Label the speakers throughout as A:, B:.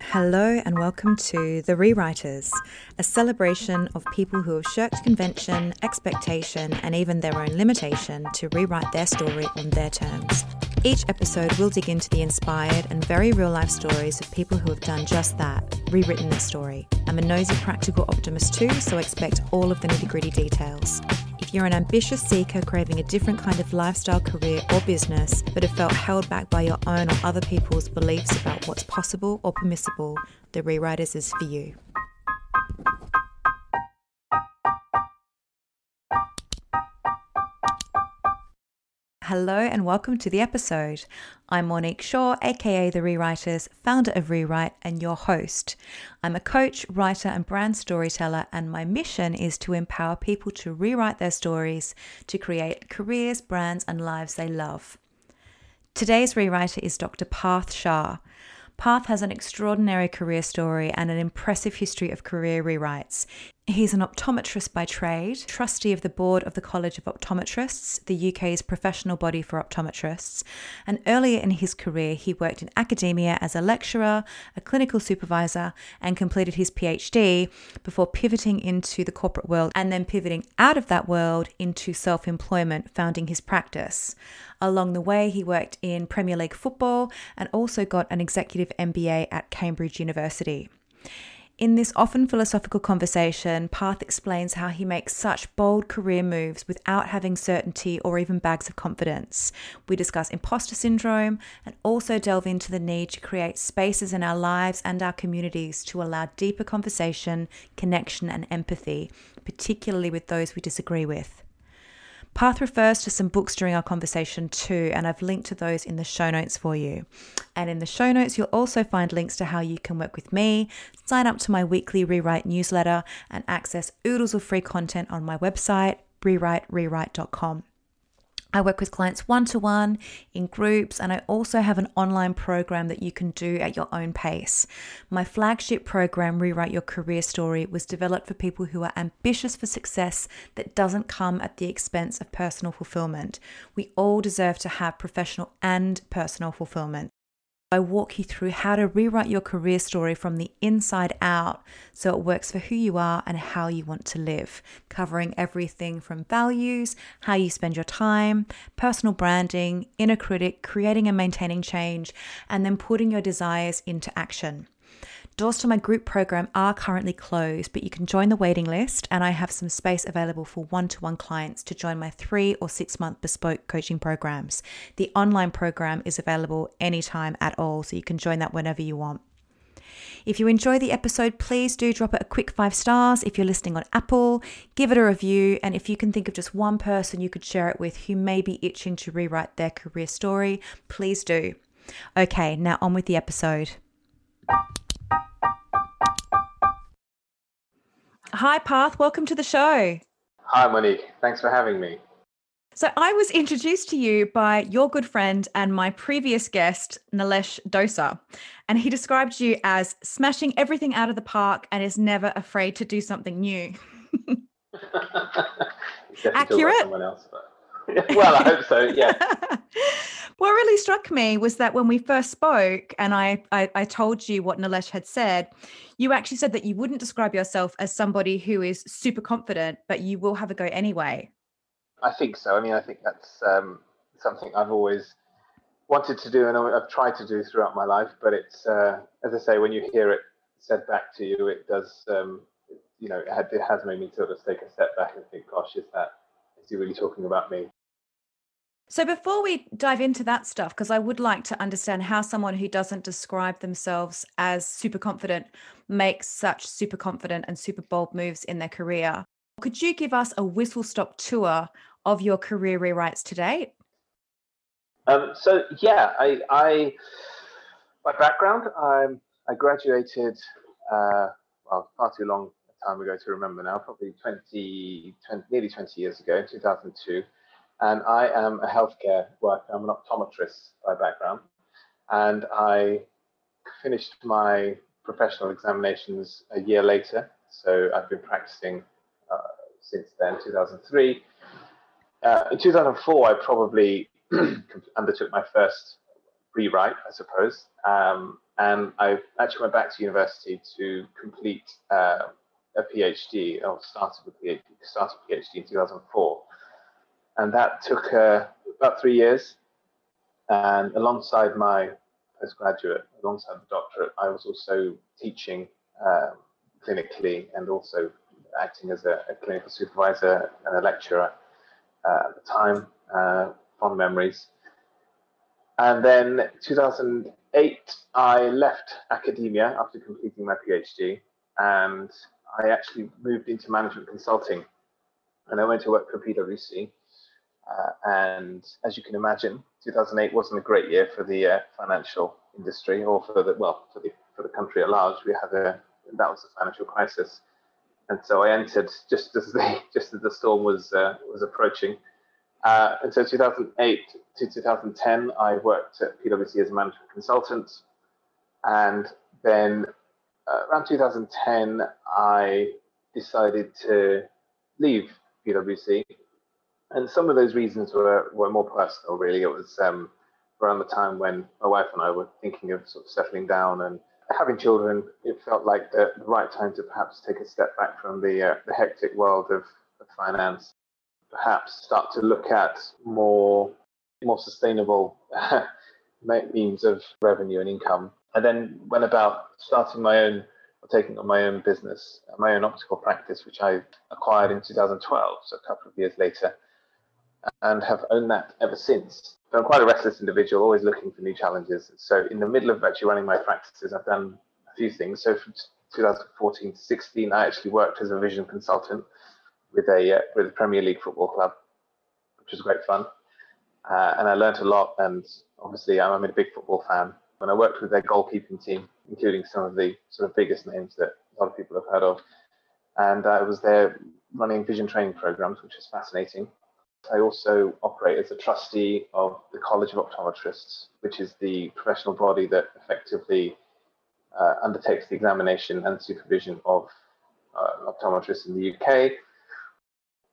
A: Hello, and welcome to The Rewriters, a celebration of people who have shirked convention, expectation, and even their own limitation to rewrite their story on their terms. Each episode will dig into the inspired and very real life stories of people who have done just that, rewritten their story. I'm a nosy practical optimist too, so expect all of the nitty gritty details. If you're an ambitious seeker craving a different kind of lifestyle, career, or business, but have felt held back by your own or other people's beliefs about what's possible or permissible, The Rewriters is for you. Hello and welcome to the episode. I'm Monique Shaw, aka The Rewriters, founder of Rewrite, and your host. I'm a coach, writer, and brand storyteller, and my mission is to empower people to rewrite their stories to create careers, brands, and lives they love. Today's rewriter is Dr. Parth Shah. Parth has an extraordinary career story and an impressive history of career rewrites. He's an optometrist by trade, trustee of the board of the College of Optometrists, the UK's professional body for optometrists. And earlier in his career, he worked in academia as a lecturer, a clinical supervisor, and completed his PhD before pivoting into the corporate world and then pivoting out of that world into self employment, founding his practice. Along the way, he worked in Premier League football and also got an executive MBA at Cambridge University. In this often philosophical conversation, Parth explains how he makes such bold career moves without having certainty or even bags of confidence. We discuss imposter syndrome and also delve into the need to create spaces in our lives and our communities to allow deeper conversation, connection, and empathy, particularly with those we disagree with. Parth refers to some books during our conversation too, and I've linked to those in the show notes for you. And in the show notes, you'll also find links to how you can work with me, sign up to my weekly Rewrite newsletter, and access oodles of free content on my website, rewriterewrite.com. I work with clients one to one, in groups, and I also have an online program that you can do at your own pace. My flagship program, Rewrite Your Career Story, was developed for people who are ambitious for success that doesn't come at the expense of personal fulfillment. We all deserve to have professional and personal fulfillment. I walk you through how to rewrite your career story from the inside out so it works for who you are and how you want to live, covering everything from values, how you spend your time, personal branding, inner critic, creating and maintaining change, and then putting your desires into action. Doors to my group program are currently closed, but you can join the waiting list, and I have some space available for one to one clients to join my three or six month bespoke coaching programs. The online program is available anytime at all, so you can join that whenever you want. If you enjoy the episode, please do drop it a quick five stars. If you're listening on Apple, give it a review. And if you can think of just one person you could share it with who may be itching to rewrite their career story, please do. Okay, now on with the episode. Hi, Parth. Welcome to the show.
B: Hi, Monique. Thanks for having me.
A: So, I was introduced to you by your good friend and my previous guest, Nilesh Dosa. And he described you as smashing everything out of the park and is never afraid to do something new. Accurate? Someone else,
B: but... well, I hope so. Yeah.
A: what really struck me was that when we first spoke, and I, I, I told you what Nilesh had said, you actually said that you wouldn't describe yourself as somebody who is super confident, but you will have a go anyway.
B: I think so. I mean, I think that's um, something I've always wanted to do and I've tried to do throughout my life. But it's, uh, as I say, when you hear it said back to you, it does, um, you know, it, had, it has made me sort of take a step back and think, gosh, is that, is he really talking about me?
A: So, before we dive into that stuff, because I would like to understand how someone who doesn't describe themselves as super confident makes such super confident and super bold moves in their career, could you give us a whistle stop tour of your career rewrites to date?
B: Um, so, yeah, I, I, my background, I'm, I graduated, uh, well, far too long a time ago to remember now, probably 20, 20 nearly 20 years ago, 2002 and I am a healthcare worker. I'm an optometrist by background, and I finished my professional examinations a year later. So I've been practicing uh, since then, 2003. Uh, in 2004, I probably undertook my first rewrite, I suppose. Um, and I actually went back to university to complete uh, a PhD, or started a PhD, started PhD in 2004. And that took uh, about three years. And alongside my postgraduate, alongside the doctorate, I was also teaching um, clinically and also acting as a, a, clinical supervisor and a lecturer uh, at the time, uh, fond memories. And then 2008, I left academia after completing my PhD, and I actually moved into management consulting. And I went to work for PwC. Uh, and as you can imagine, 2008 wasn't a great year for the uh, financial industry or for the well for the for the country at large. We had a that was the financial crisis, and so I entered just as the just as the storm was uh, was approaching. Uh, and so 2008 to 2010, I worked at PwC as a management consultant, and then uh, around 2010, I decided to leave PwC, and some of those reasons were were more personal. Really, it was um, around the time when my wife and I were thinking of sort of settling down and having children, it felt like the, the right time to perhaps take a step back from the, uh, the hectic world of, of, finance, perhaps start to look at more, more sustainable means of revenue and income. And then went about starting my own, taking on my own business, my own optical practice, which I acquired in 2012, so a couple of years later, and have owned that ever since. So I'm quite a restless individual, always looking for new challenges. So in the middle of actually running my practices, I've done a few things. So from 2014 to 16, I actually worked as a vision consultant with a uh, with a Premier League football club, which was great fun. Uh, and I learned a lot. And obviously, I'm, I'm a big football fan. When I worked with their goalkeeping team, including some of the sort of biggest names that a lot of people have heard of, and I was there running vision training programs, which was fascinating. I also operate as a trustee of the College of Optometrists, which is the professional body that effectively uh, undertakes the examination and supervision of uh, optometrists in the UK.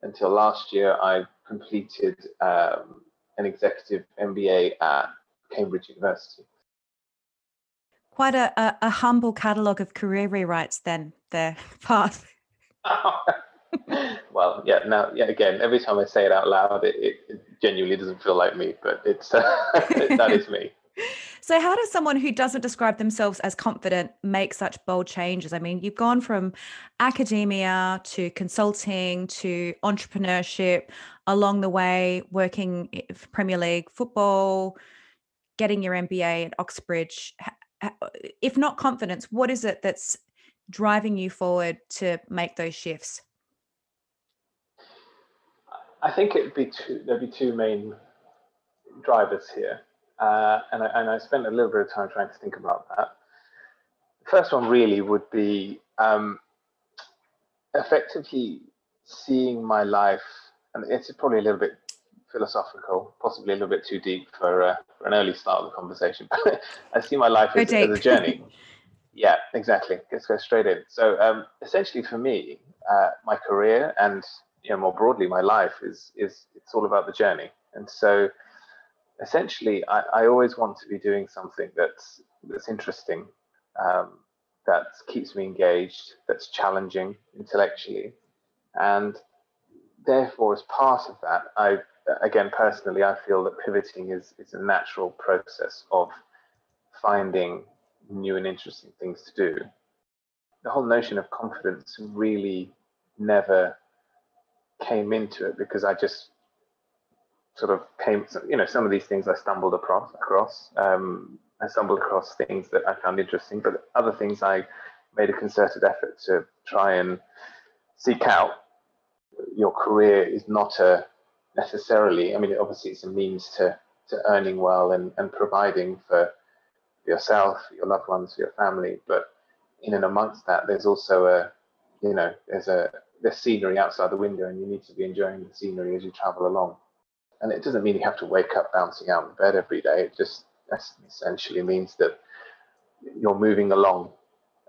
B: Until last year, I completed um, an executive MBA at Cambridge University.
A: Quite a, a, a humble catalogue of career rewrites, then, there, Parth.
B: well, yeah. Now, yeah. Again, every time I say it out loud, it, it, it genuinely doesn't feel like me, but it's uh, that is me.
A: So, how does someone who doesn't describe themselves as confident make such bold changes? I mean, you've gone from academia to consulting to entrepreneurship along the way, working for Premier League football, getting your MBA at Oxbridge. If not confidence, what is it that's driving you forward to make those shifts?
B: I think it'd be two. There'd be two main drivers here, uh, and I, and I spent a little bit of time trying to think about that. The first one really would be um, effectively seeing my life, and it's probably a little bit philosophical, possibly a little bit too deep for, uh, for an early start of the conversation. I see my life as, as, a journey. yeah, exactly. Let's go straight in. So um, essentially, for me, uh, my career and you know more broadly my life is is it's all about the journey. And so essentially I, I always want to be doing something that's that's interesting um, that keeps me engaged that's challenging intellectually. And therefore as part of that i again personally i feel that pivoting is is a natural process of finding new and interesting things to do. The whole notion of confidence really never came into it because I just sort of came, you know, some of these things I stumbled across. across. Um, I stumbled across things that I found interesting, but other things I made a concerted effort to try and seek out. Your career is not a necessarily, I mean, obviously it's a means to, to earning well and, and providing for yourself, your loved ones, your family, but in and amongst that, there's also a, you know, there's a, there's scenery outside the window and you need to be enjoying the scenery as you travel along. And it doesn't mean you have to wake up bouncing out of bed every day. It just essentially means that you're moving along.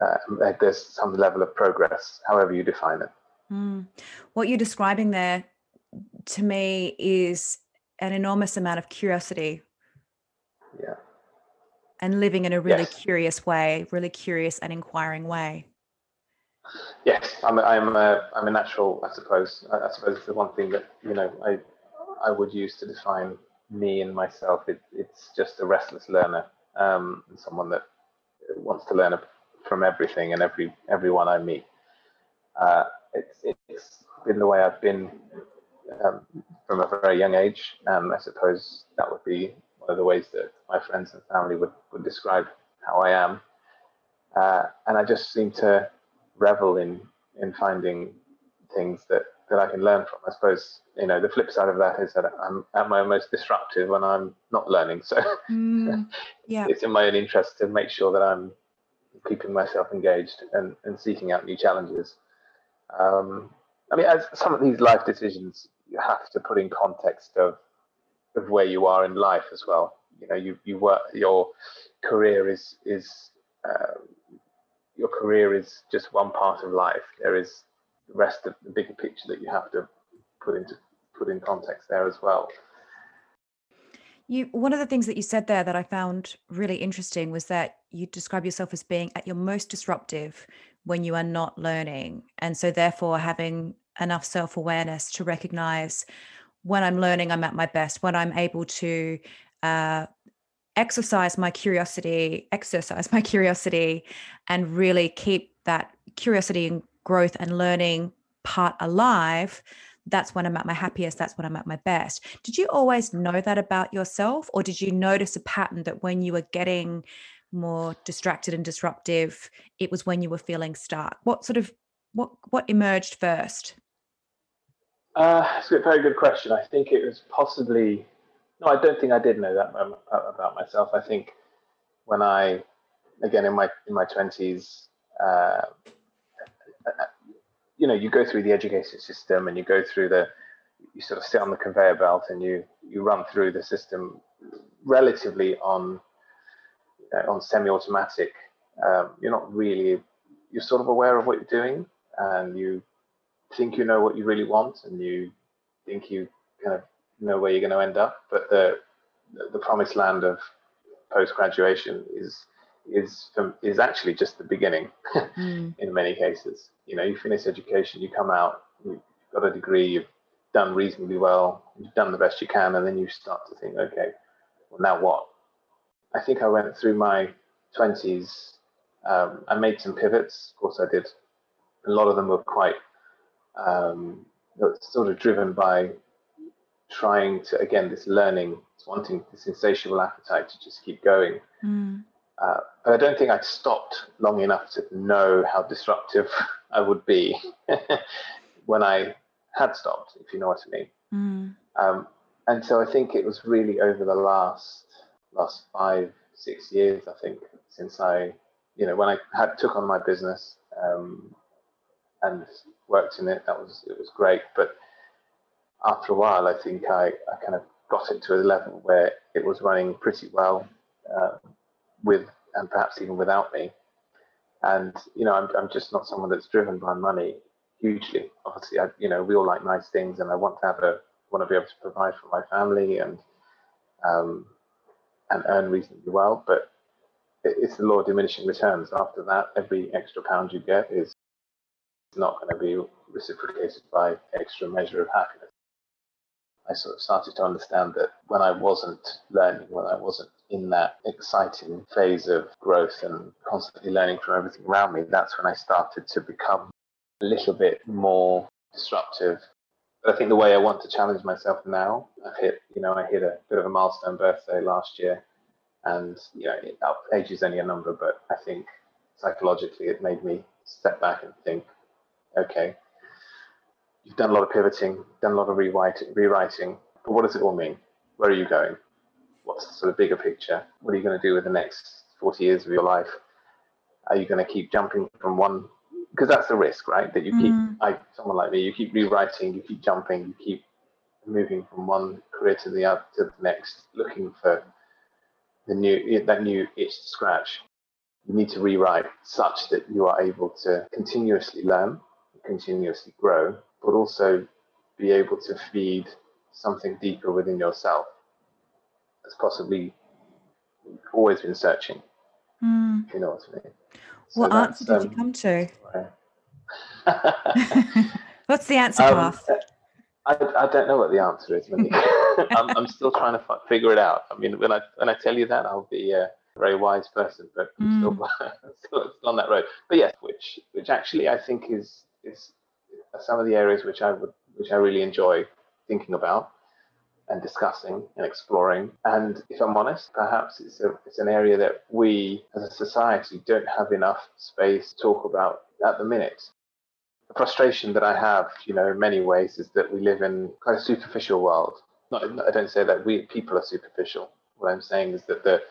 B: Uh, there's some level of progress, however you define it.
A: Mm. What you're describing there to me is an enormous amount of curiosity.
B: Yeah.
A: and living in a really
B: Yes.
A: curious way, really curious and inquiring way.
B: Yes, I'm. A, I'm. A, I'm a natural. I suppose. I, I suppose the one thing that you know I I would use to define me and myself. It, it's just a restless learner, um, and someone that wants to learn from everything and every everyone I meet. Uh, it's it's been the way I've been um, from a very young age, and I suppose that would be one of the ways that my friends and family would, would describe how I am. Uh, and I just seem to revel in in finding things that that I can learn from. I suppose you know the flip side of that is that I'm at my most disruptive when I'm not learning. So
A: Mm, yeah.
B: it's in my own interest to make sure that I'm keeping myself engaged and, and seeking out new challenges. Um, I mean, as some of these life decisions, you have to put in context of of where you are in life as well. You know, you you work your career is is uh, your career is just one part of life. There is the rest of the bigger picture that you have to put into put in context there as well.
A: You one of the things that you said there that I found really interesting was that you describe yourself as being at your most disruptive when you are not learning. And so therefore having enough self-awareness to recognize when I'm learning, I'm at my best, when I'm able to uh, exercise my curiosity, exercise my curiosity, and really keep that curiosity and growth and learning part alive, that's when I'm at my happiest, that's when I'm at my best. Did you always know that about yourself, or did you notice a pattern that when you were getting more distracted and disruptive, it was when you were feeling stuck? What sort of what what emerged first?
B: Uh, it's a very good question. I think it was possibly no. I don't think I did know that about myself. I think when I, again in my in my twenties, uh, you know, you go through the education system and you go through the, you sort of sit on the conveyor belt and you you run through the system relatively on uh, on semi-automatic. Um, you're not really, you're sort of aware of what you're doing and you think you know what you really want and you think you kind of know where you're going to end up. But the the promised land of post graduation is is is actually just the beginning mm. in many cases. You know, you finish education, you come out, you've got a degree, you've done reasonably well, you've done the best you can, and then you start to think, okay, well now what? I think I went through my twenties. Um, I made some pivots. Of course, I did. A lot of them were quite um, sort of driven by trying to again this learning, wanting this insatiable appetite to just keep going. Mm. Uh, but I don't think I'd stopped long enough to know how disruptive I would be when I had stopped, if you know what I mean. Mm. Um, and so I think it was really over the last last five six years, I think, since I, you know, when I had took on my business um, and worked in it, that was it was great. But after a while, I think I, I kind of got it to a level where it was running pretty well. Uh, with and perhaps even without me. And you know, I'm I'm just not someone that's driven by money hugely. Obviously, I you know we all like nice things, and I want to have a want to be able to provide for my family and um, and earn reasonably well. But it's the law of diminishing returns. After that, every extra pound you get is not going to be reciprocated by extra measure of happiness. I sort of started to understand that when I wasn't learning, when I wasn't in that exciting phase of growth and constantly learning from everything around me, that's when I started to become a little bit more disruptive. But I think the way I want to challenge myself now, I've hit, you know, I hit a bit of a milestone birthday last year. And, you know, oh, age is only a number, but I think psychologically it made me step back and think, okay, you've done a lot of pivoting, done a lot of rewriting, rewriting, but what does it all mean? Where are you going? what's the sort of bigger picture? What are you going to do with the next 40 years of your life? Are you going to keep jumping from one? Because that's the risk, right? That you keep, mm. I, someone like me, you keep rewriting, you keep jumping, you keep moving from one career to the other to the next, looking for the new that new itch to scratch. You need to rewrite such that you are able to continuously learn, continuously grow, but also be able to feed something deeper within yourself that's possibly always been searching.
A: Mm.
B: You know what I mean?
A: So what answer did um, you come to? What's the answer um, Parth?
B: I, I don't know what the answer is. I'm, I'm still trying to f- figure it out. I mean, when I when I tell you that, I'll be a very wise person, but I'm mm. still, still, still on that road. But yes, which which actually I think is some of the areas which I would which I really enjoy thinking about and discussing and exploring. And if I'm honest, perhaps it's a, it's an area that we as a society don't have enough space to talk about at the minute the frustration that I have, you know, in many ways is that we live in quite a superficial world. Not, I don't say that we people are superficial. What I'm saying is that the,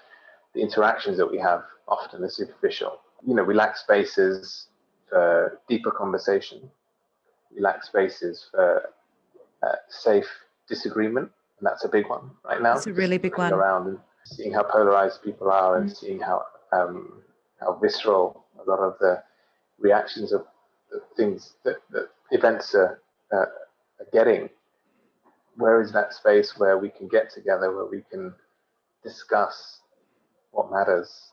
B: the interactions that we have often are superficial. You know, we lack spaces for deeper conversation. We lack spaces for uh, safe disagreement, and that's a big one right now.
A: It's a really big one.
B: Around and seeing how polarized people are, and mm. seeing how um, how visceral a lot of the reactions of things that, that events are, uh, are getting, where is that space where we can get together, where we can discuss what matters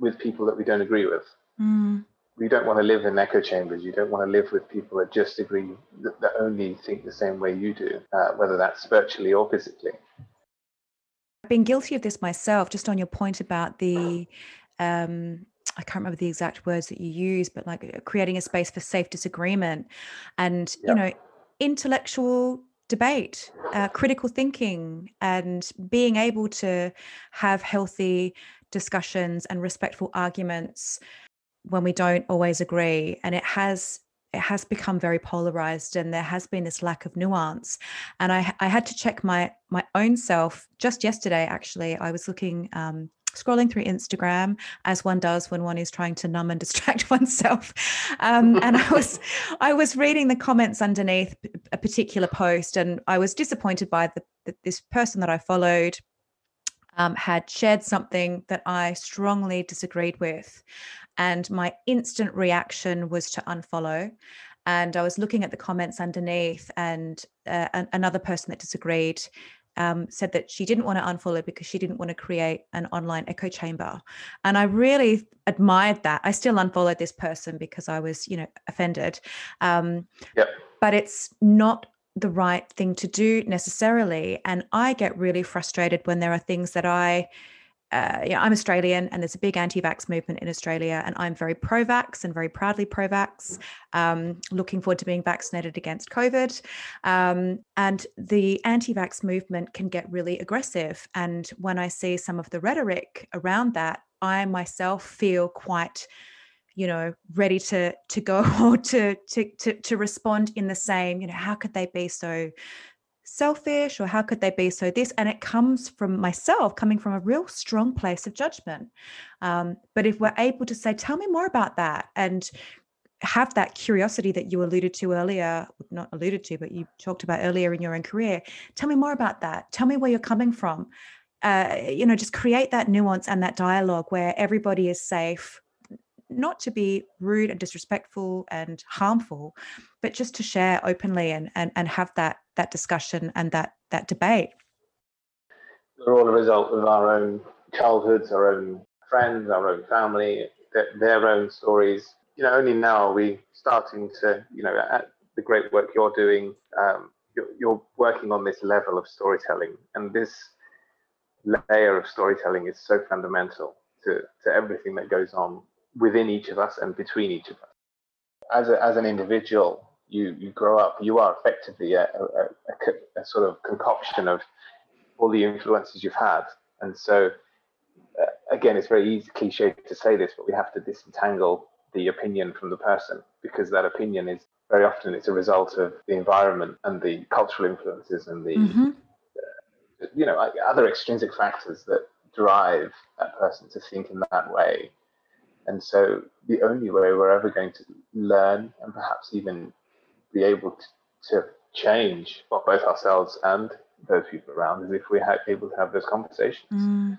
B: with people that we don't agree with?
A: Mm.
B: You don't want to live in echo chambers. You don't want to live with people that just agree, that, that only think the same way you do, uh, whether that's virtually or physically.
A: I've been guilty of this myself, just on your point about the um, I can't remember the exact words that you use, but like creating a space for safe disagreement and, you know, intellectual debate, uh, critical thinking, and being able to have healthy discussions and respectful arguments when we don't always agree. And it has it has become very polarized and there has been this lack of nuance and i i had to check my my own self just yesterday actually i was looking um, scrolling through Instagram as one does when one is trying to numb and distract oneself. Um, and I was I was reading the comments underneath a particular post, and I was disappointed by the, the this person that I followed. Um, had shared something that I strongly disagreed with. And my instant reaction was to unfollow. And I was looking at the comments underneath, and uh, another person that disagreed um, said that she didn't want to unfollow because she didn't want to create an online echo chamber. And I really admired that. I still unfollowed this person because I was, you know, offended. Um,
B: yep.
A: But it's not the right thing to do necessarily. And I get really frustrated when there are things that I uh, I'm Australian and there's a big anti vax movement in Australia, and I'm very pro vax and very proudly pro vax, um, looking forward to being vaccinated against COVID. Um, and the anti vax movement can get really aggressive. And when I see some of the rhetoric around that, I myself feel quite you know ready to to go or to to to to respond in the same you know how could they be so selfish or how could they be so this and it comes from myself coming from a real strong place of judgment. Um, but if we're able to say tell me more about that and have that curiosity that you alluded to earlier not alluded to but you talked about earlier in your own career tell me more about that. Tell me where you're coming from. Uh, you know just create that nuance and that dialogue where everybody is safe not to be rude and disrespectful and harmful, but just to share openly and and, and have that that discussion and that that debate.
B: They're all a result of our own childhoods, our own friends, our own family, their, their own stories. You know, only now are we starting to, you know, at the great work you're doing, um, you're, you're working on this level of storytelling, and this layer of storytelling is so fundamental to, to everything that goes on within each of us and between each of us. As, a, as an individual, you, you grow up, you are effectively a, a, a, sort of concoction of all the influences you've had. And so, uh, again, it's very easy, cliche to say this, but we have to disentangle the opinion from the person because that opinion is very often it's a result of the environment and the cultural influences and the mm-hmm. uh, you know other extrinsic factors that drive that person to think in that way and so the only way we're ever going to learn and perhaps even be able to, to change for both ourselves and those people around is if we're able to have those conversations.
A: Mm.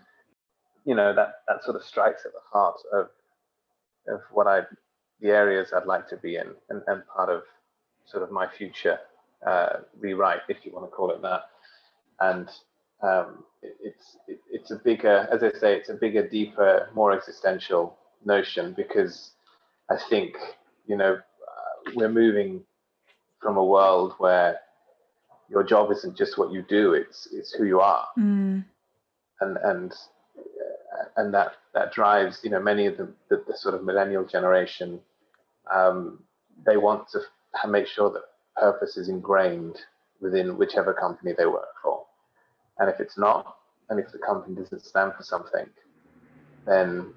B: You know, that, that sort of strikes at the heart of of what I the areas I'd like to be in and, and part of sort of my future uh, rewrite, if you want to call it that. And um, it, it's it, it's a bigger, as I say, it's a bigger, deeper, more existential notion because I think you know uh, we're moving from a world where your job isn't just what you do; it's it's who you are,
A: mm.
B: and and and that that drives you know many of the, the, the sort of millennial generation. Um, they want to make sure that purpose is ingrained within whichever company they work for. And if it's not, and if the company doesn't stand for something, then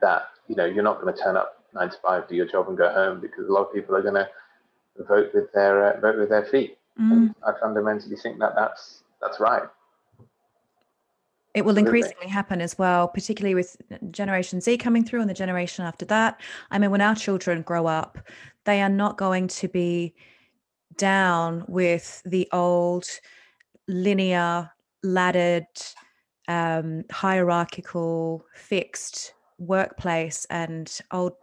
B: that, you know, you're not going to turn up nine to five, do your job and go home because a lot of people are going to vote with their uh, vote with their feet.
A: Mm.
B: I fundamentally think that that's that's right.
A: It will increasingly happen as well, particularly with Generation Z coming through and the generation after that. I mean, when our children grow up, they are not going to be down with the old linear, laddered, um, hierarchical, fixed workplace and old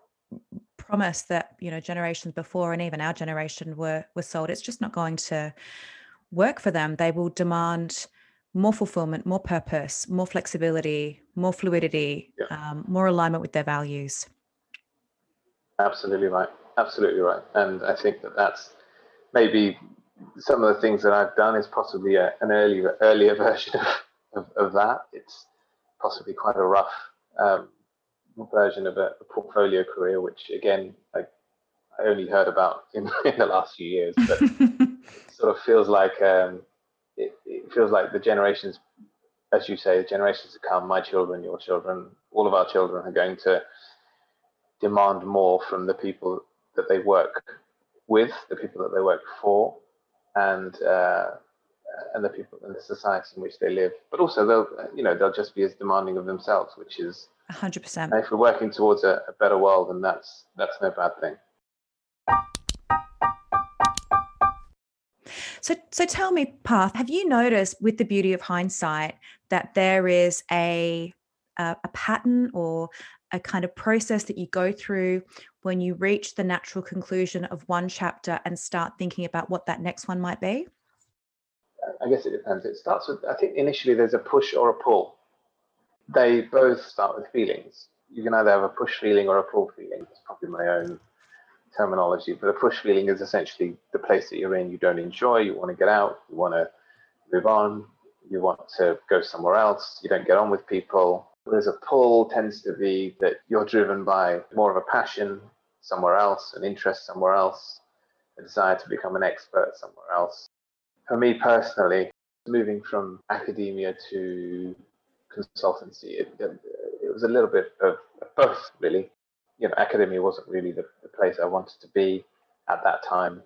A: promise that you know generations before and even our generation were were sold. It's just not going to work for them. They will demand more fulfillment, more purpose, more flexibility, more fluidity, yeah. um, more alignment with their values.
B: Absolutely right. Absolutely right. And I think that that's maybe some of the things that I've done is possibly a, an earlier earlier version of, of, of, that. It's possibly quite a rough um, version of a, a, portfolio career, which again I, I only heard about in, in the last few years, but it sort of feels like um, it, it feels like the generations, as you say, the generations to come, my children, your children, all of our children are going to demand more from the people that they work with, the people that they work for, and uh, and the people in the society in which they live. But also, they'll you know they'll just be as demanding of themselves, which is
A: hundred percent.
B: If we're working towards a, a better world, then that's that's no bad thing.
A: So, so tell me, Parth, have you noticed with the beauty of hindsight that there is a a, a pattern or a kind of process that you go through when you reach the natural conclusion of one chapter and start thinking about what that next one might be?
B: I guess it depends. It starts with, I think initially there's a push or a pull. They both start with feelings. You can either have a push feeling or a pull feeling. It's probably my own terminology, but a push feeling is essentially the place that you're in you don't enjoy, you want to get out, you want to move on, you want to go somewhere else, you don't get on with people, Whereas a pull tends to be that you're driven by more of a passion somewhere else, an interest somewhere else, a desire to become an expert somewhere else. For me personally, moving from academia to consultancy, it, it, it was a little bit of both, really. You know, academia wasn't really the, the place I wanted to be at that time.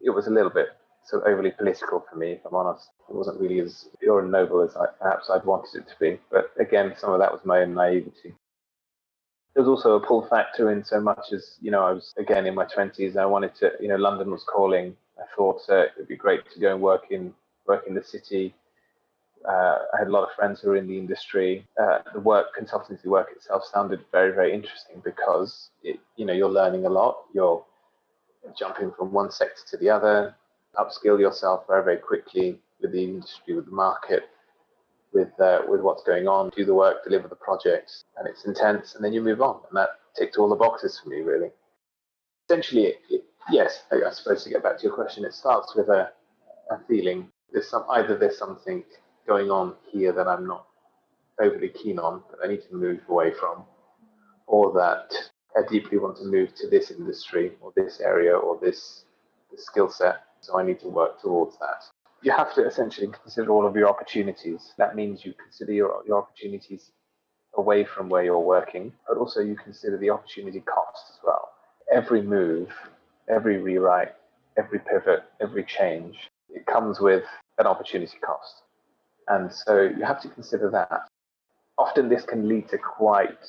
B: It was a little bit so overly political for me, if I'm honest. It wasn't really as pure and noble as I, perhaps I'd wanted it to be. But again, some of that was my own naivety. There was also a pull factor in so much as, you know, I was again in my 20s. I wanted to, you know, London was calling. I thought uh, it'd be great to go and work in work in the city. Uh, I had a lot of friends who were in the industry. Uh, the work, consultancy work itself, sounded very, very interesting because it, you know, you're learning a lot. You're jumping from one sector to the other upskill yourself very, very quickly with the industry, with the market, with uh, with what's going on, do the work, deliver the projects, and it's intense, and then you move on. And that ticked all the boxes for me, really. Essentially, it, it, yes, I, I, suppose to get back to your question, it starts with a, a feeling. There's some either there's something going on here that I'm not overly keen on, that I need to move away from, or that I deeply want to move to this industry or this area or this, this skill set so I need to work towards that. You have to essentially consider all of your opportunities. That means you consider your, your opportunities away from where you're working, but also you consider the opportunity cost as well. Every move, every rewrite, every pivot, every change, it comes with an opportunity cost. And so you have to consider that. Often this can lead to quite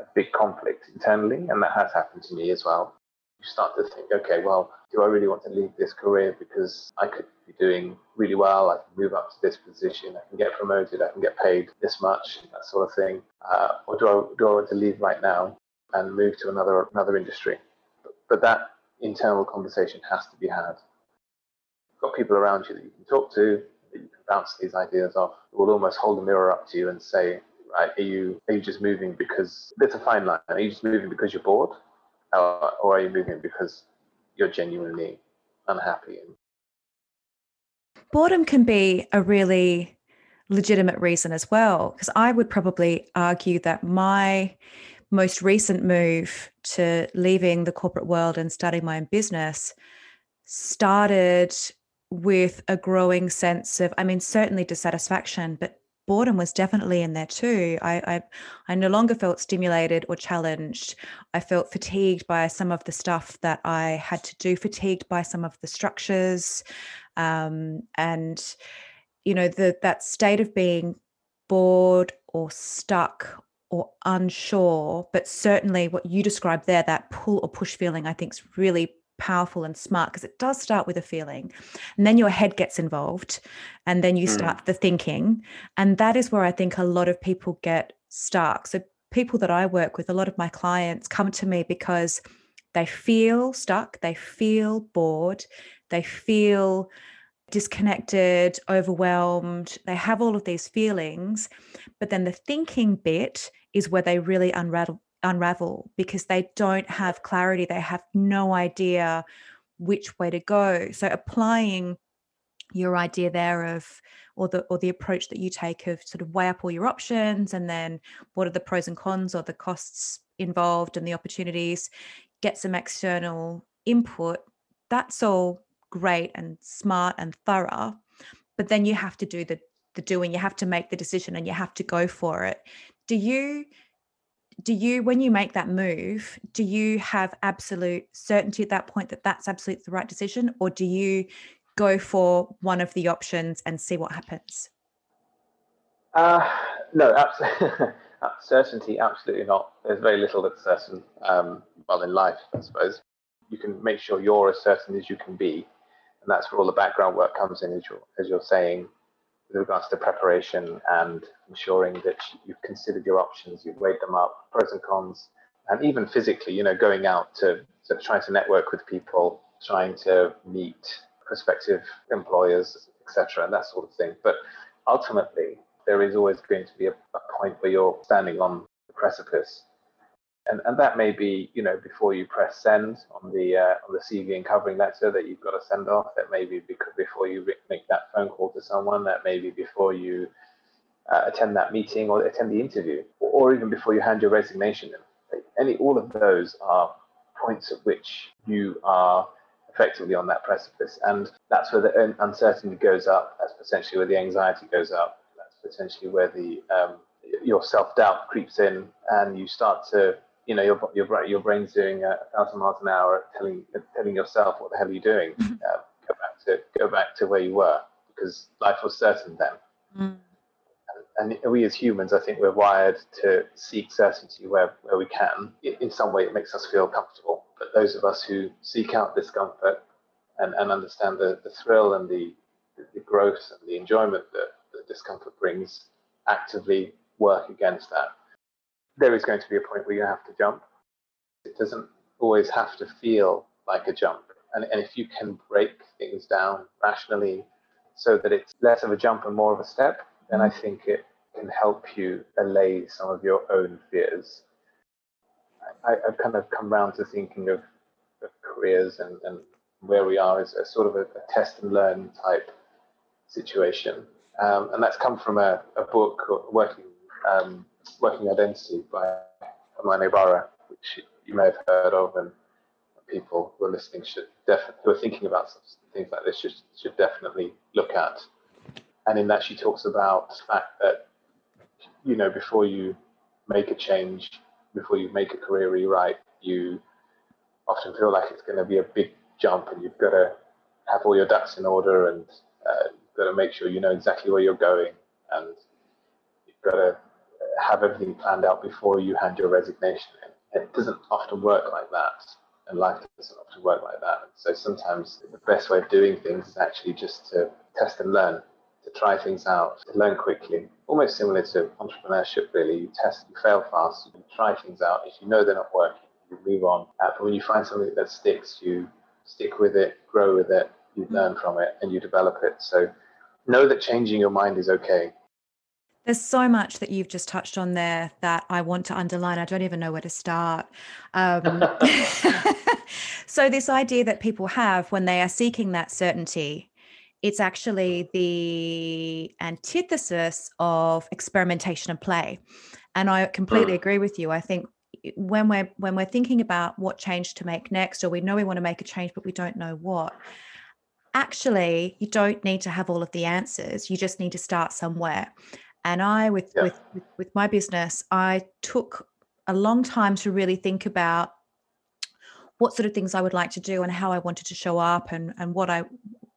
B: a big conflict internally, and that has happened to me as well you start to think, okay, well, do I really want to leave this career because I could be doing really well, I can move up to this position, I can get promoted, I can get paid this much, that sort of thing, uh, or do I do I want to leave right now and move to another another industry? But, but that internal conversation has to be had. You've got people around you that you can talk to, bounce these ideas off. Will almost hold a mirror up to you and say, right, are you are you just moving because it's a fine line? Are you just moving because you're bored, or, or are you moving because you're genuinely unhappy?
A: Boredom can be a really legitimate reason as well, because I would probably argue that my most recent move to leaving the corporate world and starting my own business started with a growing sense of, I mean, certainly dissatisfaction, but boredom was definitely in there too. I, I, I no longer felt stimulated or challenged. I felt fatigued by some of the stuff that I had to do, fatigued by some of the structures, um, and you know the that state of being bored or stuck or unsure. But certainly, what you described there, that pull or push feeling, I think is really powerful and smart because it does start with a feeling and then your head gets involved and then you mm. start the thinking and that is where i think a lot of people get stuck so people that i work with a lot of my clients come to me because they feel stuck they feel bored they feel disconnected overwhelmed they have all of these feelings but then the thinking bit is where they really unravel unravel because they don't have clarity. They have no idea which way to go. So applying your idea there of or the or the approach that you take of sort of weigh up all your options and then what are the pros and cons or the costs involved and the opportunities get some external input that's all great and smart and thorough but then you have to do the the doing. You have to make the decision and you have to go for it. Do you do you when you make that move do you have absolute certainty at that point that that's absolutely the right decision or do you go for one of the options and see what happens?
B: Uh, no absolutely certainty absolutely not. There's very little that's certain um, well in life i suppose. You can make sure you're as certain as you can be and that's where all the background work comes in as you're, as you're saying with regards to preparation and ensuring that you've considered your options, you've weighed them up, pros and cons, and even physically, you know, going out to, to trying to network with people, trying to meet prospective employers, etc., and that sort of thing. But ultimately, there is always going to be a, a point where you're standing on the precipice and, and that may be you know before you press send on the uh, on the CV and covering letter that you've got to send off. That may be before you make that phone call to someone. That may be before you uh, attend that meeting or attend the interview, or, or, even before you hand your resignation in. Any all of those are points at which you are effectively on that precipice, and that's where the uncertainty goes up. That's potentially where the anxiety goes up. That's potentially where the um, your self doubt creeps in, and you start to you know your your your brain's doing a thousand miles an hour, telling telling yourself what the hell are you doing? Mm-hmm. Uh, go back to go back to where you were because life was certain then. Mm. And, and, we as humans, I think we're wired to seek certainty where, where we can. In some way, it makes us feel comfortable. But those of us who seek out discomfort and, and understand the, the thrill and the, the growth and the enjoyment that, that discomfort brings actively work against that there is going to be a point where you have to jump. It doesn't always have to feel like a jump. And, and if you can break things down rationally so that it's less of a jump and more of a step, then I think it can help you allay some of your own fears. I, have kind of come around to thinking of, of careers and, and, where we are as a sort of a, a test and learn type situation. Um, and that's come from a, a book working um, Working Identity by Herminia Ibarra, which you may have heard of, and people who are listening should definitely, who are thinking about things like this, should, should definitely look at. And in that, she talks about the fact that, you know, before you make a change, before you make a career rewrite, you often feel like it's going to be a big jump and you've got to have all your ducks in order and uh, you've got to make sure you know exactly where you're going and you've got to have everything planned out before you hand your resignation in. It doesn't often work like that, and life doesn't often work like that. So sometimes the best way of doing things is actually just to test and learn, to try things out, to learn quickly. Almost similar to entrepreneurship, really. You test, you fail fast, you try things out. If you know they're not working, you move on. Uh, but when you find something that sticks, you stick with it, grow with it, you learn from it, and you develop it. So know that changing your mind is okay.
A: There's so much that you've just touched on there that I want to underline. I don't even know where to start. Um, so, this idea that people have when they are seeking that certainty, it's actually the antithesis of experimentation and play. And I completely mm. agree with you. I think when we're when we're thinking about what change to make next, or we know we want to make a change, but we don't know what, actually you don't need to have all of the answers. You just need to start somewhere. And I, with, yeah. with, with with my business, I took a long time to really think about what sort of things I would like to do and how I wanted to show up and and what I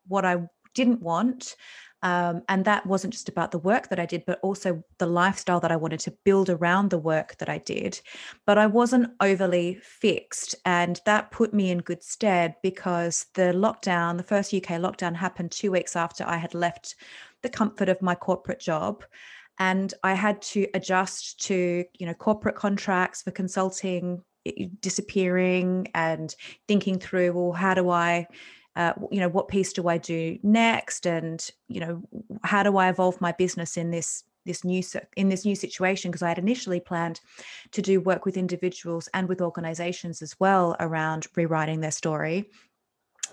A: what I didn't want. Um, and that wasn't just about the work that I did, but also the lifestyle that I wanted to build around the work that I did. But I wasn't overly fixed. And that put me in good stead because the lockdown, the first UK lockdown, happened two weeks after I had left the comfort of my corporate job. And i had to adjust to you know corporate contracts for consulting disappearing and thinking through well how do i uh, you know what piece do i do next? And you know how do i evolve my business in this this new in this new situation? Because i had initially planned to do work with individuals and with organizations as well around rewriting their story.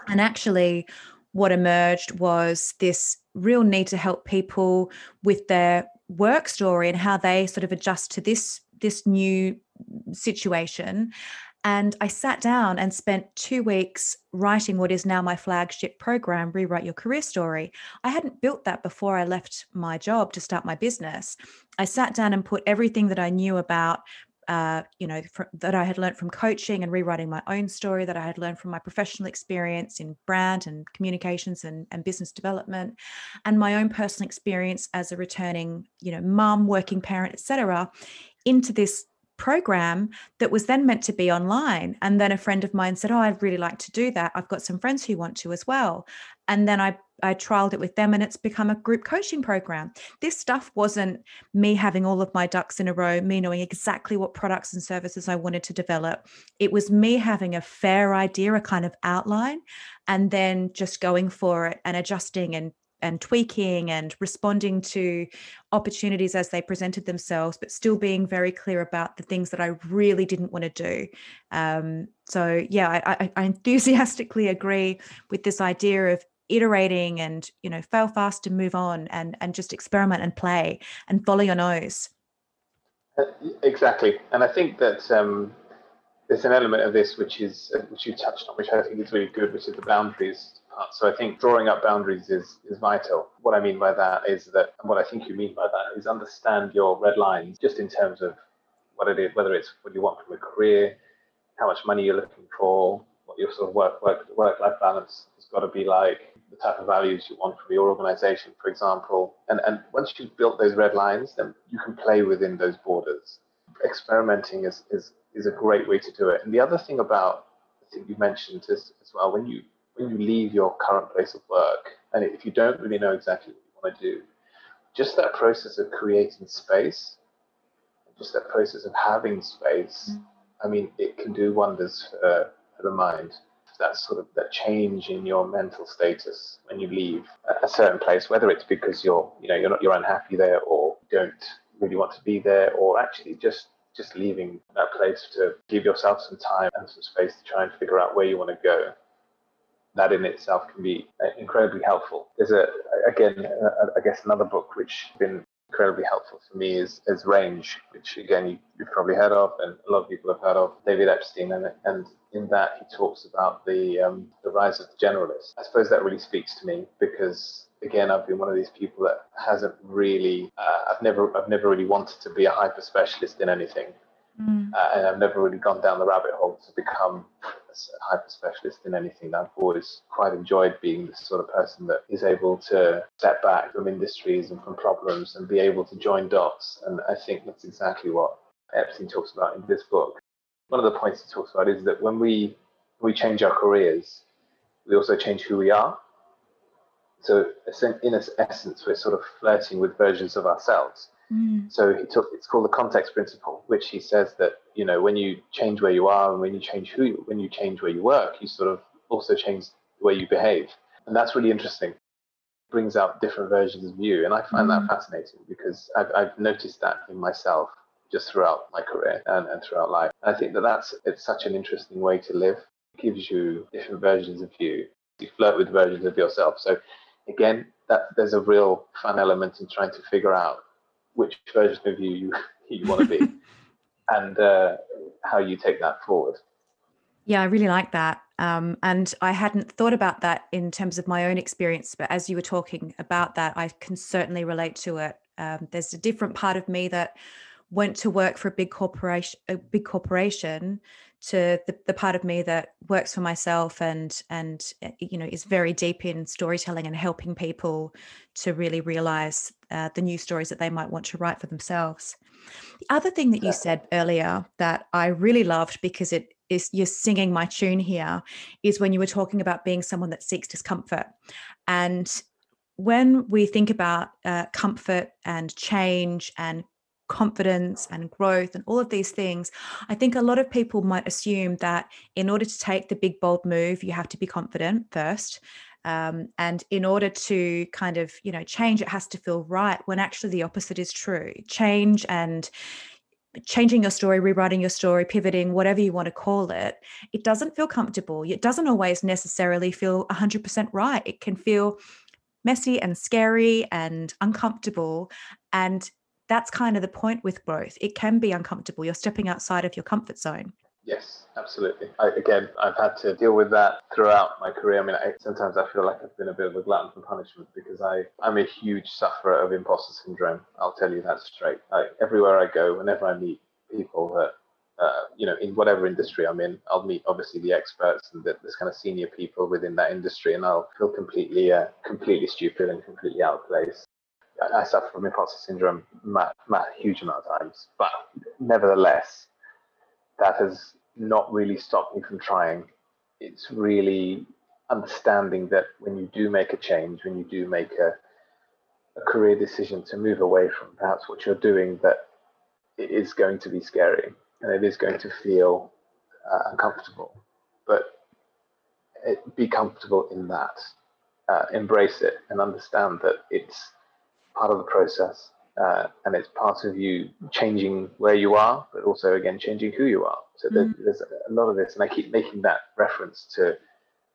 A: And actually what emerged was this real need to help people with their work story and how they sort of adjust to this this new situation and I sat down and spent two weeks writing what is now my flagship program, Rewrite Your Career Story. I hadn't built that before I left my job to start my business. I sat down and put everything that I knew about uh, you know, for, that I had learned from coaching and rewriting my own story, that I had learned from my professional experience in brand and communications and, and business development, and my own personal experience as a returning, you know, mom, working parent, etc., into this program that was then meant to be online. And then a friend of mine said, Oh, I'd really like to do that. I've got some friends who want to as well. And then I I trialed it with them and it's become a group coaching program. This stuff wasn't me having all of my ducks in a row, me knowing exactly what products and services I wanted to develop. It was me having a fair idea, a kind of outline, and then just going for it and adjusting and and tweaking and responding to opportunities as they presented themselves, but still being very clear about the things that I really didn't want to do. Um, so, yeah, I, I, enthusiastically agree with this idea of iterating and you know fail fast and move on and and just experiment and play and follow your nose.
B: Uh, exactly, and I think that um, there's an element of this which is uh, which you touched on, which I think is really good, which is the boundaries Uh, so I think drawing up boundaries is, is vital. What I mean by that is that, and what I think you mean by that is understand your red lines just in terms of what it is, whether it's what you want from a career, how much money you're looking for, what your sort of work work work life balance has got to be like, the type of values you want from your organization, for example. And and once you've built those red lines, then you can play within those borders. Experimenting is is is a great way to do it. And the other thing about I think you mentioned as well when you when you leave your current place of work, and if you don't really know exactly what you want to do, just that process of creating space, just that process of having space, mm. I mean, it can do wonders for, for the mind. That sort of that change in your mental status when you leave a certain place, whether it's because you're, you know, you're not, you're unhappy there, or don't really want to be there, or actually just just leaving that place to give yourself some time and some space to try and figure out where you want to go that in itself can be uh, incredibly helpful. There's a, again, I guess another book which has been incredibly helpful for me is, is Range, which again you, have probably heard of and a lot of people have heard of, David Epstein, and, and in that he talks about the um, the rise of the generalist. I suppose that really speaks to me because again I've been one of these people that hasn't really uh, I've never I've never really wanted to be a hyper specialist in anything. Mm. Uh, and I've never really gone down the rabbit hole to become a hyper specialist in anything. I've always quite enjoyed being the sort of person that is able to step back from industries and from problems and be able to join dots. And I think that's exactly what Epstein talks about in this book. One of the points he talks about is that when we we change our careers, we also change who we are. So in essence, we're sort of flirting with versions of ourselves. Mm. So he took it's called the context principle, which he says that you know when you change where you are and when you change who you, when you change where you work, you sort of also change the way you behave, and that's really interesting. brings out different versions of you. And I find mm. that fascinating because I've, I've noticed that in myself just throughout my career and, and throughout life. I think that that's it's such an interesting way to live. It gives you different versions of you. You flirt with versions of yourself. So again, that there's a real fun element in trying to figure out which version of you you, you want to be and uh, how you take that forward.
A: Yeah, I really like that. Um, and I hadn't thought about that in terms of my own experience, but as you were talking about that, I can certainly relate to it. Um, there's a different part of me that went to work for a big corporation, a big corporation, to the, the part of me that works for myself and and eh, you know is very deep in storytelling and helping people to really realize uh, the new stories that they might want to write for themselves. The other thing that you said earlier that I really loved because it is you're singing my tune here is when you were talking about being someone that seeks discomfort and when we think about uh, comfort and change and confidence and growth and all of these things i think a lot of people might assume that in order to take the big bold move you have to be confident first um, and in order to kind of you know change it has to feel right when actually the opposite is true change and changing your story, rewriting your story, pivoting, whatever you want to call it, it doesn't feel comfortable. It doesn't always necessarily feel 100% right. It can feel messy and scary and uncomfortable. And that's kind of the point with growth. It can be uncomfortable. You're stepping outside of your comfort zone.
B: Yes, absolutely. I, again, I've had to deal with that throughout my career. I mean, I, sometimes I feel like I've been a bit of a glutton for punishment because I, I'm a huge sufferer of imposter syndrome. I'll tell you that straight. I, everywhere I go, whenever I meet people that, uh, you know, in whatever industry I'm in, I'll meet obviously the experts and the, this kind of senior people within that industry, and I'll feel completely, uh, completely stupid and completely out of place. I, suffer from imposter syndrome a huge amount of times, but nevertheless, that has not really stopped me from trying. It's really understanding that when you do make a change, when you do make a, a career decision to move away from perhaps what you're doing, that it is going to be scary and it is going to feel uh, uncomfortable. But it, be comfortable in that, uh, embrace it, and understand that it's part of the process uh, and it's part of you changing where you are, but also again changing who you are. So mm. there's a lot of this, and I keep making that reference to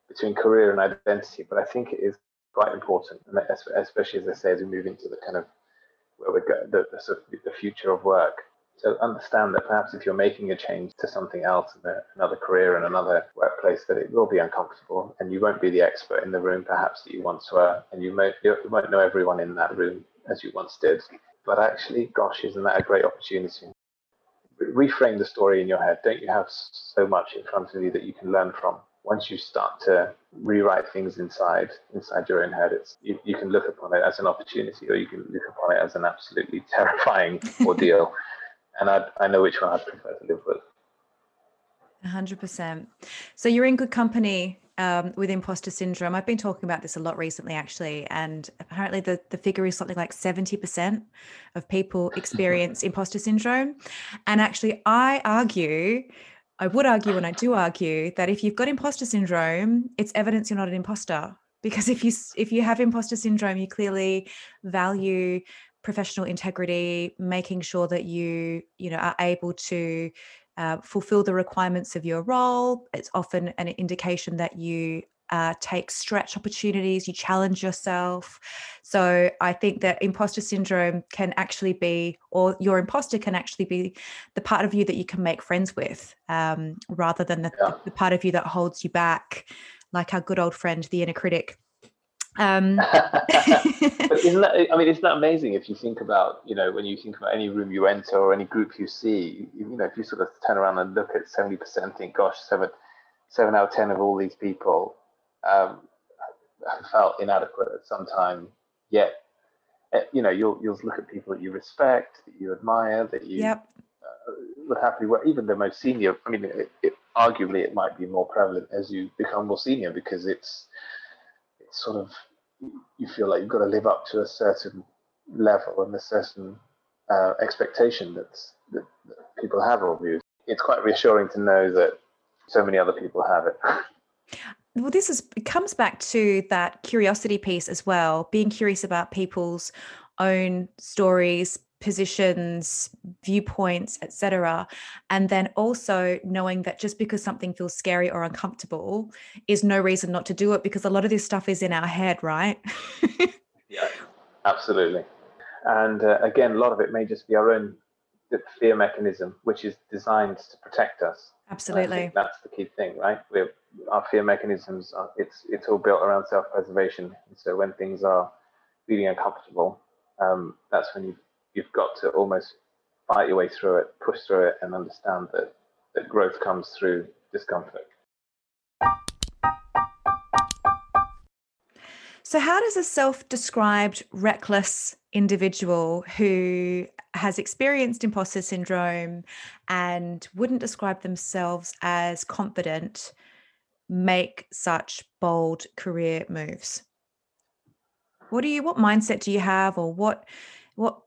B: between career and identity, but I think it is quite important, and especially as I say, as we move into the kind of where we go, the, the, sort of the future of work. So understand that perhaps if you're making a change to something else another career and another workplace, that it will be uncomfortable, and you won't be the expert in the room perhaps that you once were, and you, may, you won't know everyone in that room as you once did. But actually, gosh, isn't that a great opportunity? Reframe the story in your head. Don't you have so much in front of you that you can learn from? Once you start to rewrite things inside inside your own head, it's you, you can look upon it as an opportunity, or you can look upon it as an absolutely terrifying ordeal. And I I know which one I'd prefer to live with.
A: 100%. So you're in good company um, with imposter syndrome. I've been talking about this a lot recently, actually, and apparently the, the figure is something like 70% of people experience imposter syndrome. And actually, I argue, I would argue, and I do argue, that if you've got imposter syndrome, it's evidence you're not an imposter. Because if you if you have imposter syndrome, you clearly value professional integrity, making sure that you you know are able to uh, fulfill the requirements of your role. It's often an indication that you uh, take stretch opportunities, you challenge yourself. So I think that imposter syndrome can actually be, or your imposter can actually be the part of you that you can make friends with um, rather than the, yeah. the part of you that holds you back, like our good old friend, the inner critic. Um,
B: but isn't that? I mean, isn't that amazing? If you think about, you know, when you think about any room you enter or any group you see, you, you know, if you sort of turn around and look at seventy percent, think, gosh, seven, seven out of ten of all these people um, have felt inadequate at some time. Yet, eh, you know, you'll you'll look at people that you respect, that you admire, that you yep. uh, would happily work. Even the most senior. I mean, it, it, arguably, it might be more prevalent as you become more senior because it's sort of you feel like you've got to live up to a certain level and a certain uh, expectation that's, that, that people have of you. It's quite reassuring to know that so many other people have it.
A: well, this is it comes back to that curiosity piece as well, being curious about people's own stories, positions, viewpoints, etc. And then also knowing that just because something feels scary or uncomfortable is no reason not to do it because a lot of this stuff is in our head, right?
B: yeah, absolutely. And uh, again, a lot of it may just be our own fear mechanism, which is designed to protect us.
A: Absolutely.
B: that's the key thing, right? We're, our fear mechanisms, are, it's, it's all built around self preservation. and So when things are really uncomfortable, um, that's when you you've got to almost fight your way through it, push through it, and understand that, that growth comes through discomfort.
A: So, how does a self described reckless individual who has experienced imposter syndrome and wouldn't describe themselves as confident make such bold career moves? What do you, what mindset do you have, or what what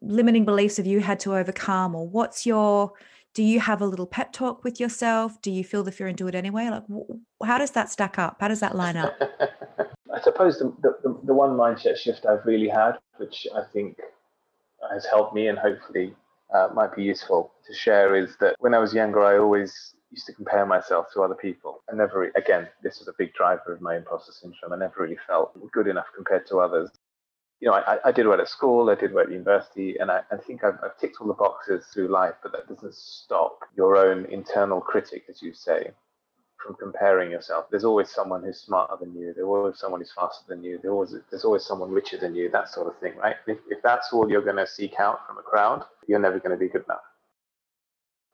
A: limiting beliefs have you had to overcome or what's your do you have a little pep talk with yourself? Do you feel the fear and do it anyway? Like how does that stack up? How does that line up?
B: I suppose the, the, the one mindset shift i've really had which i think has helped me and hopefully uh, might be useful to share is that when i was younger i always used to compare myself to other people. I never, again, this was a big driver of my imposter syndrome. I never really felt good enough compared to others you know, I, I did well at school, I did well at university, and I, I think I've, I've, ticked all the boxes through life, but that doesn't stop your own internal critic, as you say, from comparing yourself. There's always someone who's smarter than you. There's always someone who's faster than you. There's always, there's always someone richer than you, that sort of thing, right? If, if that's all you're going to seek out from a crowd, you're never going to be good enough.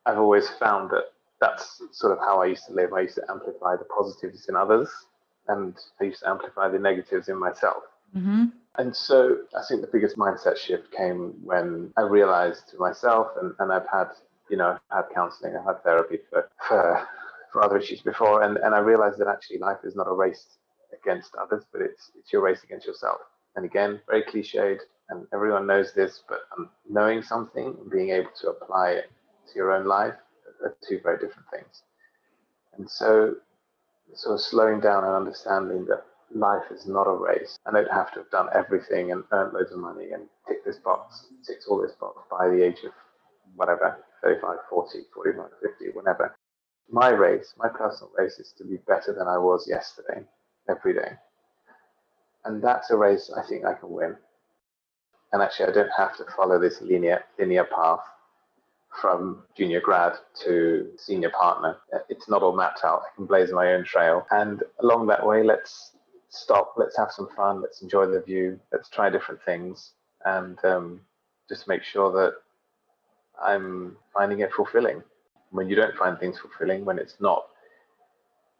B: I've always found that that's sort of how I used to live. I used to amplify the positives in others, and I used to amplify the negatives in myself.
A: Mm-hmm.
B: And so I think the biggest mindset shift came when I realized to myself, and, and I've had, you know, I've had counseling, I've had therapy for, for, for other issues before, and, and I realized that actually life is not a race against others, but it's, it's your race against yourself. And again, very cliched, and everyone knows this, but um, knowing something and being able to apply it to your own life are two very different things. And so, sort of slowing down and understanding that life is not a race. I don't have to have done everything and earned loads of money and tick this box, ticks all this box by the age of whatever, 35, 40, 45, 50, whatever. My race, my personal race is to be better than I was yesterday, every day. And that's a race I think I can win. And actually, I don't have to follow this linear, linear path from junior grad to senior partner. It's not all mapped out. I can blaze my own trail. And along that way, let's stop, let's have some fun, let's enjoy the view, let's try different things, and um, just make sure that I'm finding it fulfilling. When you don't find things fulfilling, when it's not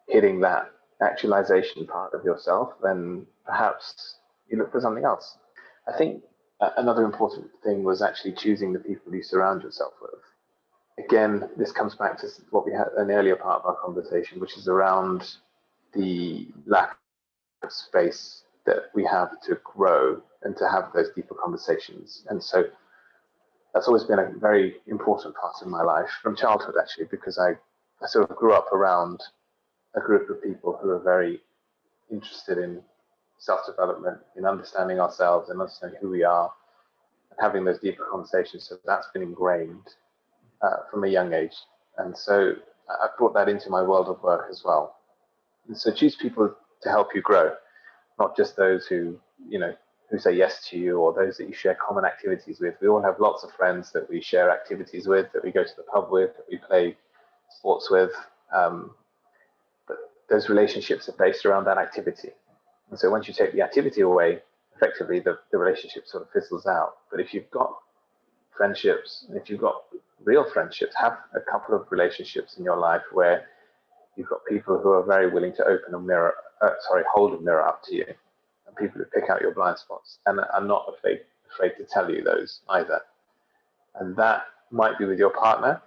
B: hitting that actualization part of yourself, then perhaps you look for something else. I think another important thing was actually choosing the people you surround yourself with. Again, this comes back to what we had an earlier part of our conversation, which is around the lack space that we have to grow and to have those deeper conversations. And so that's always been a very important part of my life from childhood, actually, because I, I sort of grew up around a group of people who are very interested in self development, in understanding ourselves and understanding who we are, and having those deeper conversations. So that's been ingrained uh, from a young age. And so I've brought that into my world of work as well. And so choose people to help you grow, not just those who, you know, who say yes to you or those that you share common activities with. We all have lots of friends that we share activities with, that we go to the pub with, that we play sports with. Um, but those relationships are based around that activity. And so once you take the activity away, effectively the, the relationship sort of fizzles out. But if you've got friendships, if you've got real friendships, have a couple of relationships in your life where you've got people who are very willing to open a mirror, uh, sorry, hold a mirror up to you, and people who pick out your blind spots, and are not afraid afraid to tell you those either. And that might be with your partner,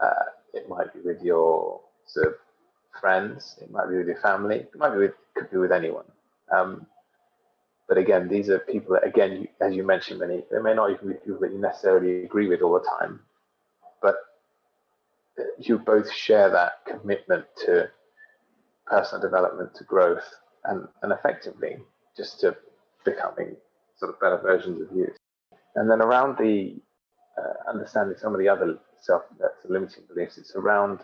B: uh, it might be with your sort of friends, it might be with your family, it might be with could be with anyone. Um, but again, these are people that, again, as you mentioned, many they may not even be people that you necessarily agree with all the time, but you both share that commitment to personal development to growth and, and effectively just to becoming sort of better versions of you. And then around the uh, understanding some of the other self that's limiting beliefs, it's around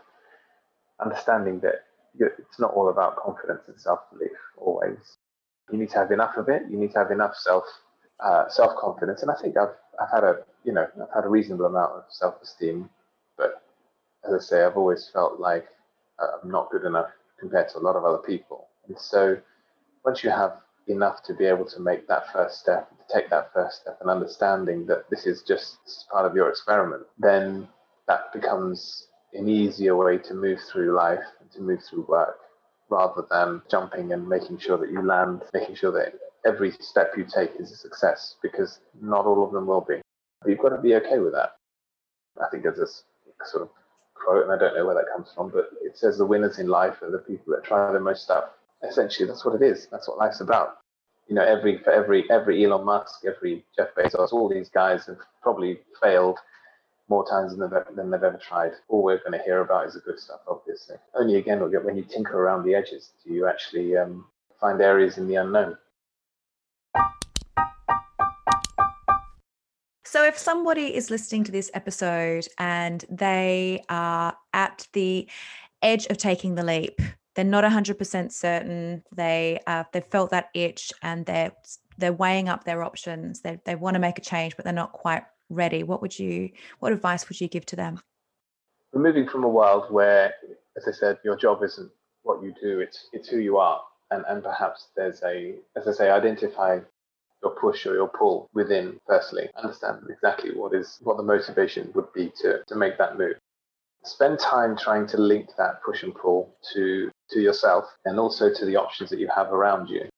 B: understanding that it's not all about confidence and self belief always. You need to have enough of it. You need to have enough self uh, self confidence. And I think I've I've had a you know I've had a reasonable amount of self esteem, but as I say, I've always felt like uh, I'm not good enough compared to a lot of other people. And so once you have enough to be able to make that first step, to take that first step, and understanding that this is just part of your experiment, then that becomes an easier way to move through life and to move through work rather than jumping and making sure that you land, making sure that every step you take is a success because not all of them will be. But you've got to be okay with that. I think there's this sort of quote, and I don't know where that comes from, but it says the winners in life are the people that try the most stuff. Essentially, that's what it is. That's what life's about. You know, every for every every Elon Musk, every Jeff Bezos, all these guys have probably failed more times than they've, than they've ever tried. All we're going to hear about is the good stuff, obviously. Only again, when you tinker around the edges, do you actually um, find areas in the unknown.
A: So, if somebody is listening to this episode and they are at the edge of taking the leap, they're not 100% certain, they uh, they've felt that itch and they're they're weighing up their options. They they want to make a change, but they're not quite ready. What would you what advice would you give to them?
B: We're moving from a world where, as I said, your job isn't what you do; it's it's who you are, and and perhaps there's a, as I say, identify your push or your pull within firstly understand exactly what is what the motivation would be to, to make that move. Spend time trying to link that push and pull to to yourself and also to the options that you have around you.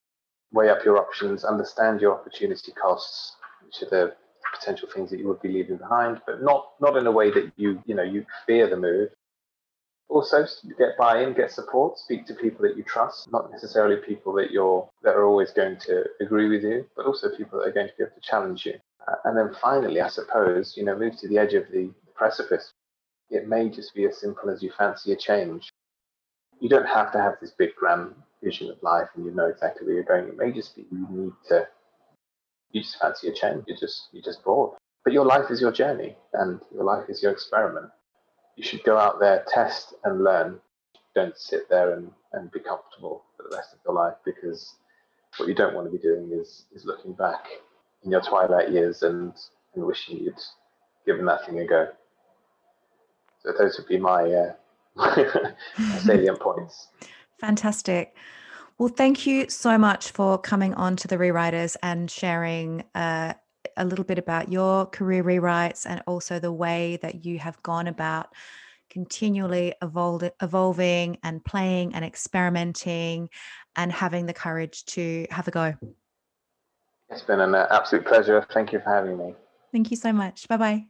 B: Weigh up your options understand your opportunity costs which are the potential things that you would be leaving behind but not not in a way that you you know you fear the move also get buy-in get support speak to people that you trust not necessarily people that you're that are always going to agree with you but also people that are going to be able to challenge you. Uh, and then finally i suppose you know move to the edge of the precipice. It may just be as simple as you fancy a change. You don't have to have this big grand vision of life and you know exactly where you're going. It may just be you need to you just fancy a change. You're just you're just bored. But your life is your journey and your life is your experiment you should go out there, test and learn. Don't sit there and, and be comfortable for the rest of your life because what you don't want to be doing is, is looking back in your twilight years and, and wishing you'd given that thing a go. So those would be my uh, salient points.
A: Fantastic. Well, thank you so much for coming on to the Rewriters and sharing uh, a little bit about your career rewrites and also the way that you have gone about continually evolve, evolving and playing and experimenting and having the courage to have a go.
B: It's been an uh, absolute pleasure. Thank you for having me.
A: Thank you so much. Bye bye.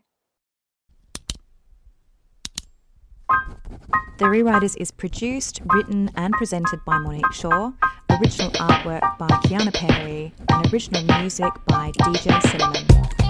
A: The Rewriters is produced, written, and presented by Monique Shaw. Original artwork by Kiana Perry and original music by DJ Cinnamon.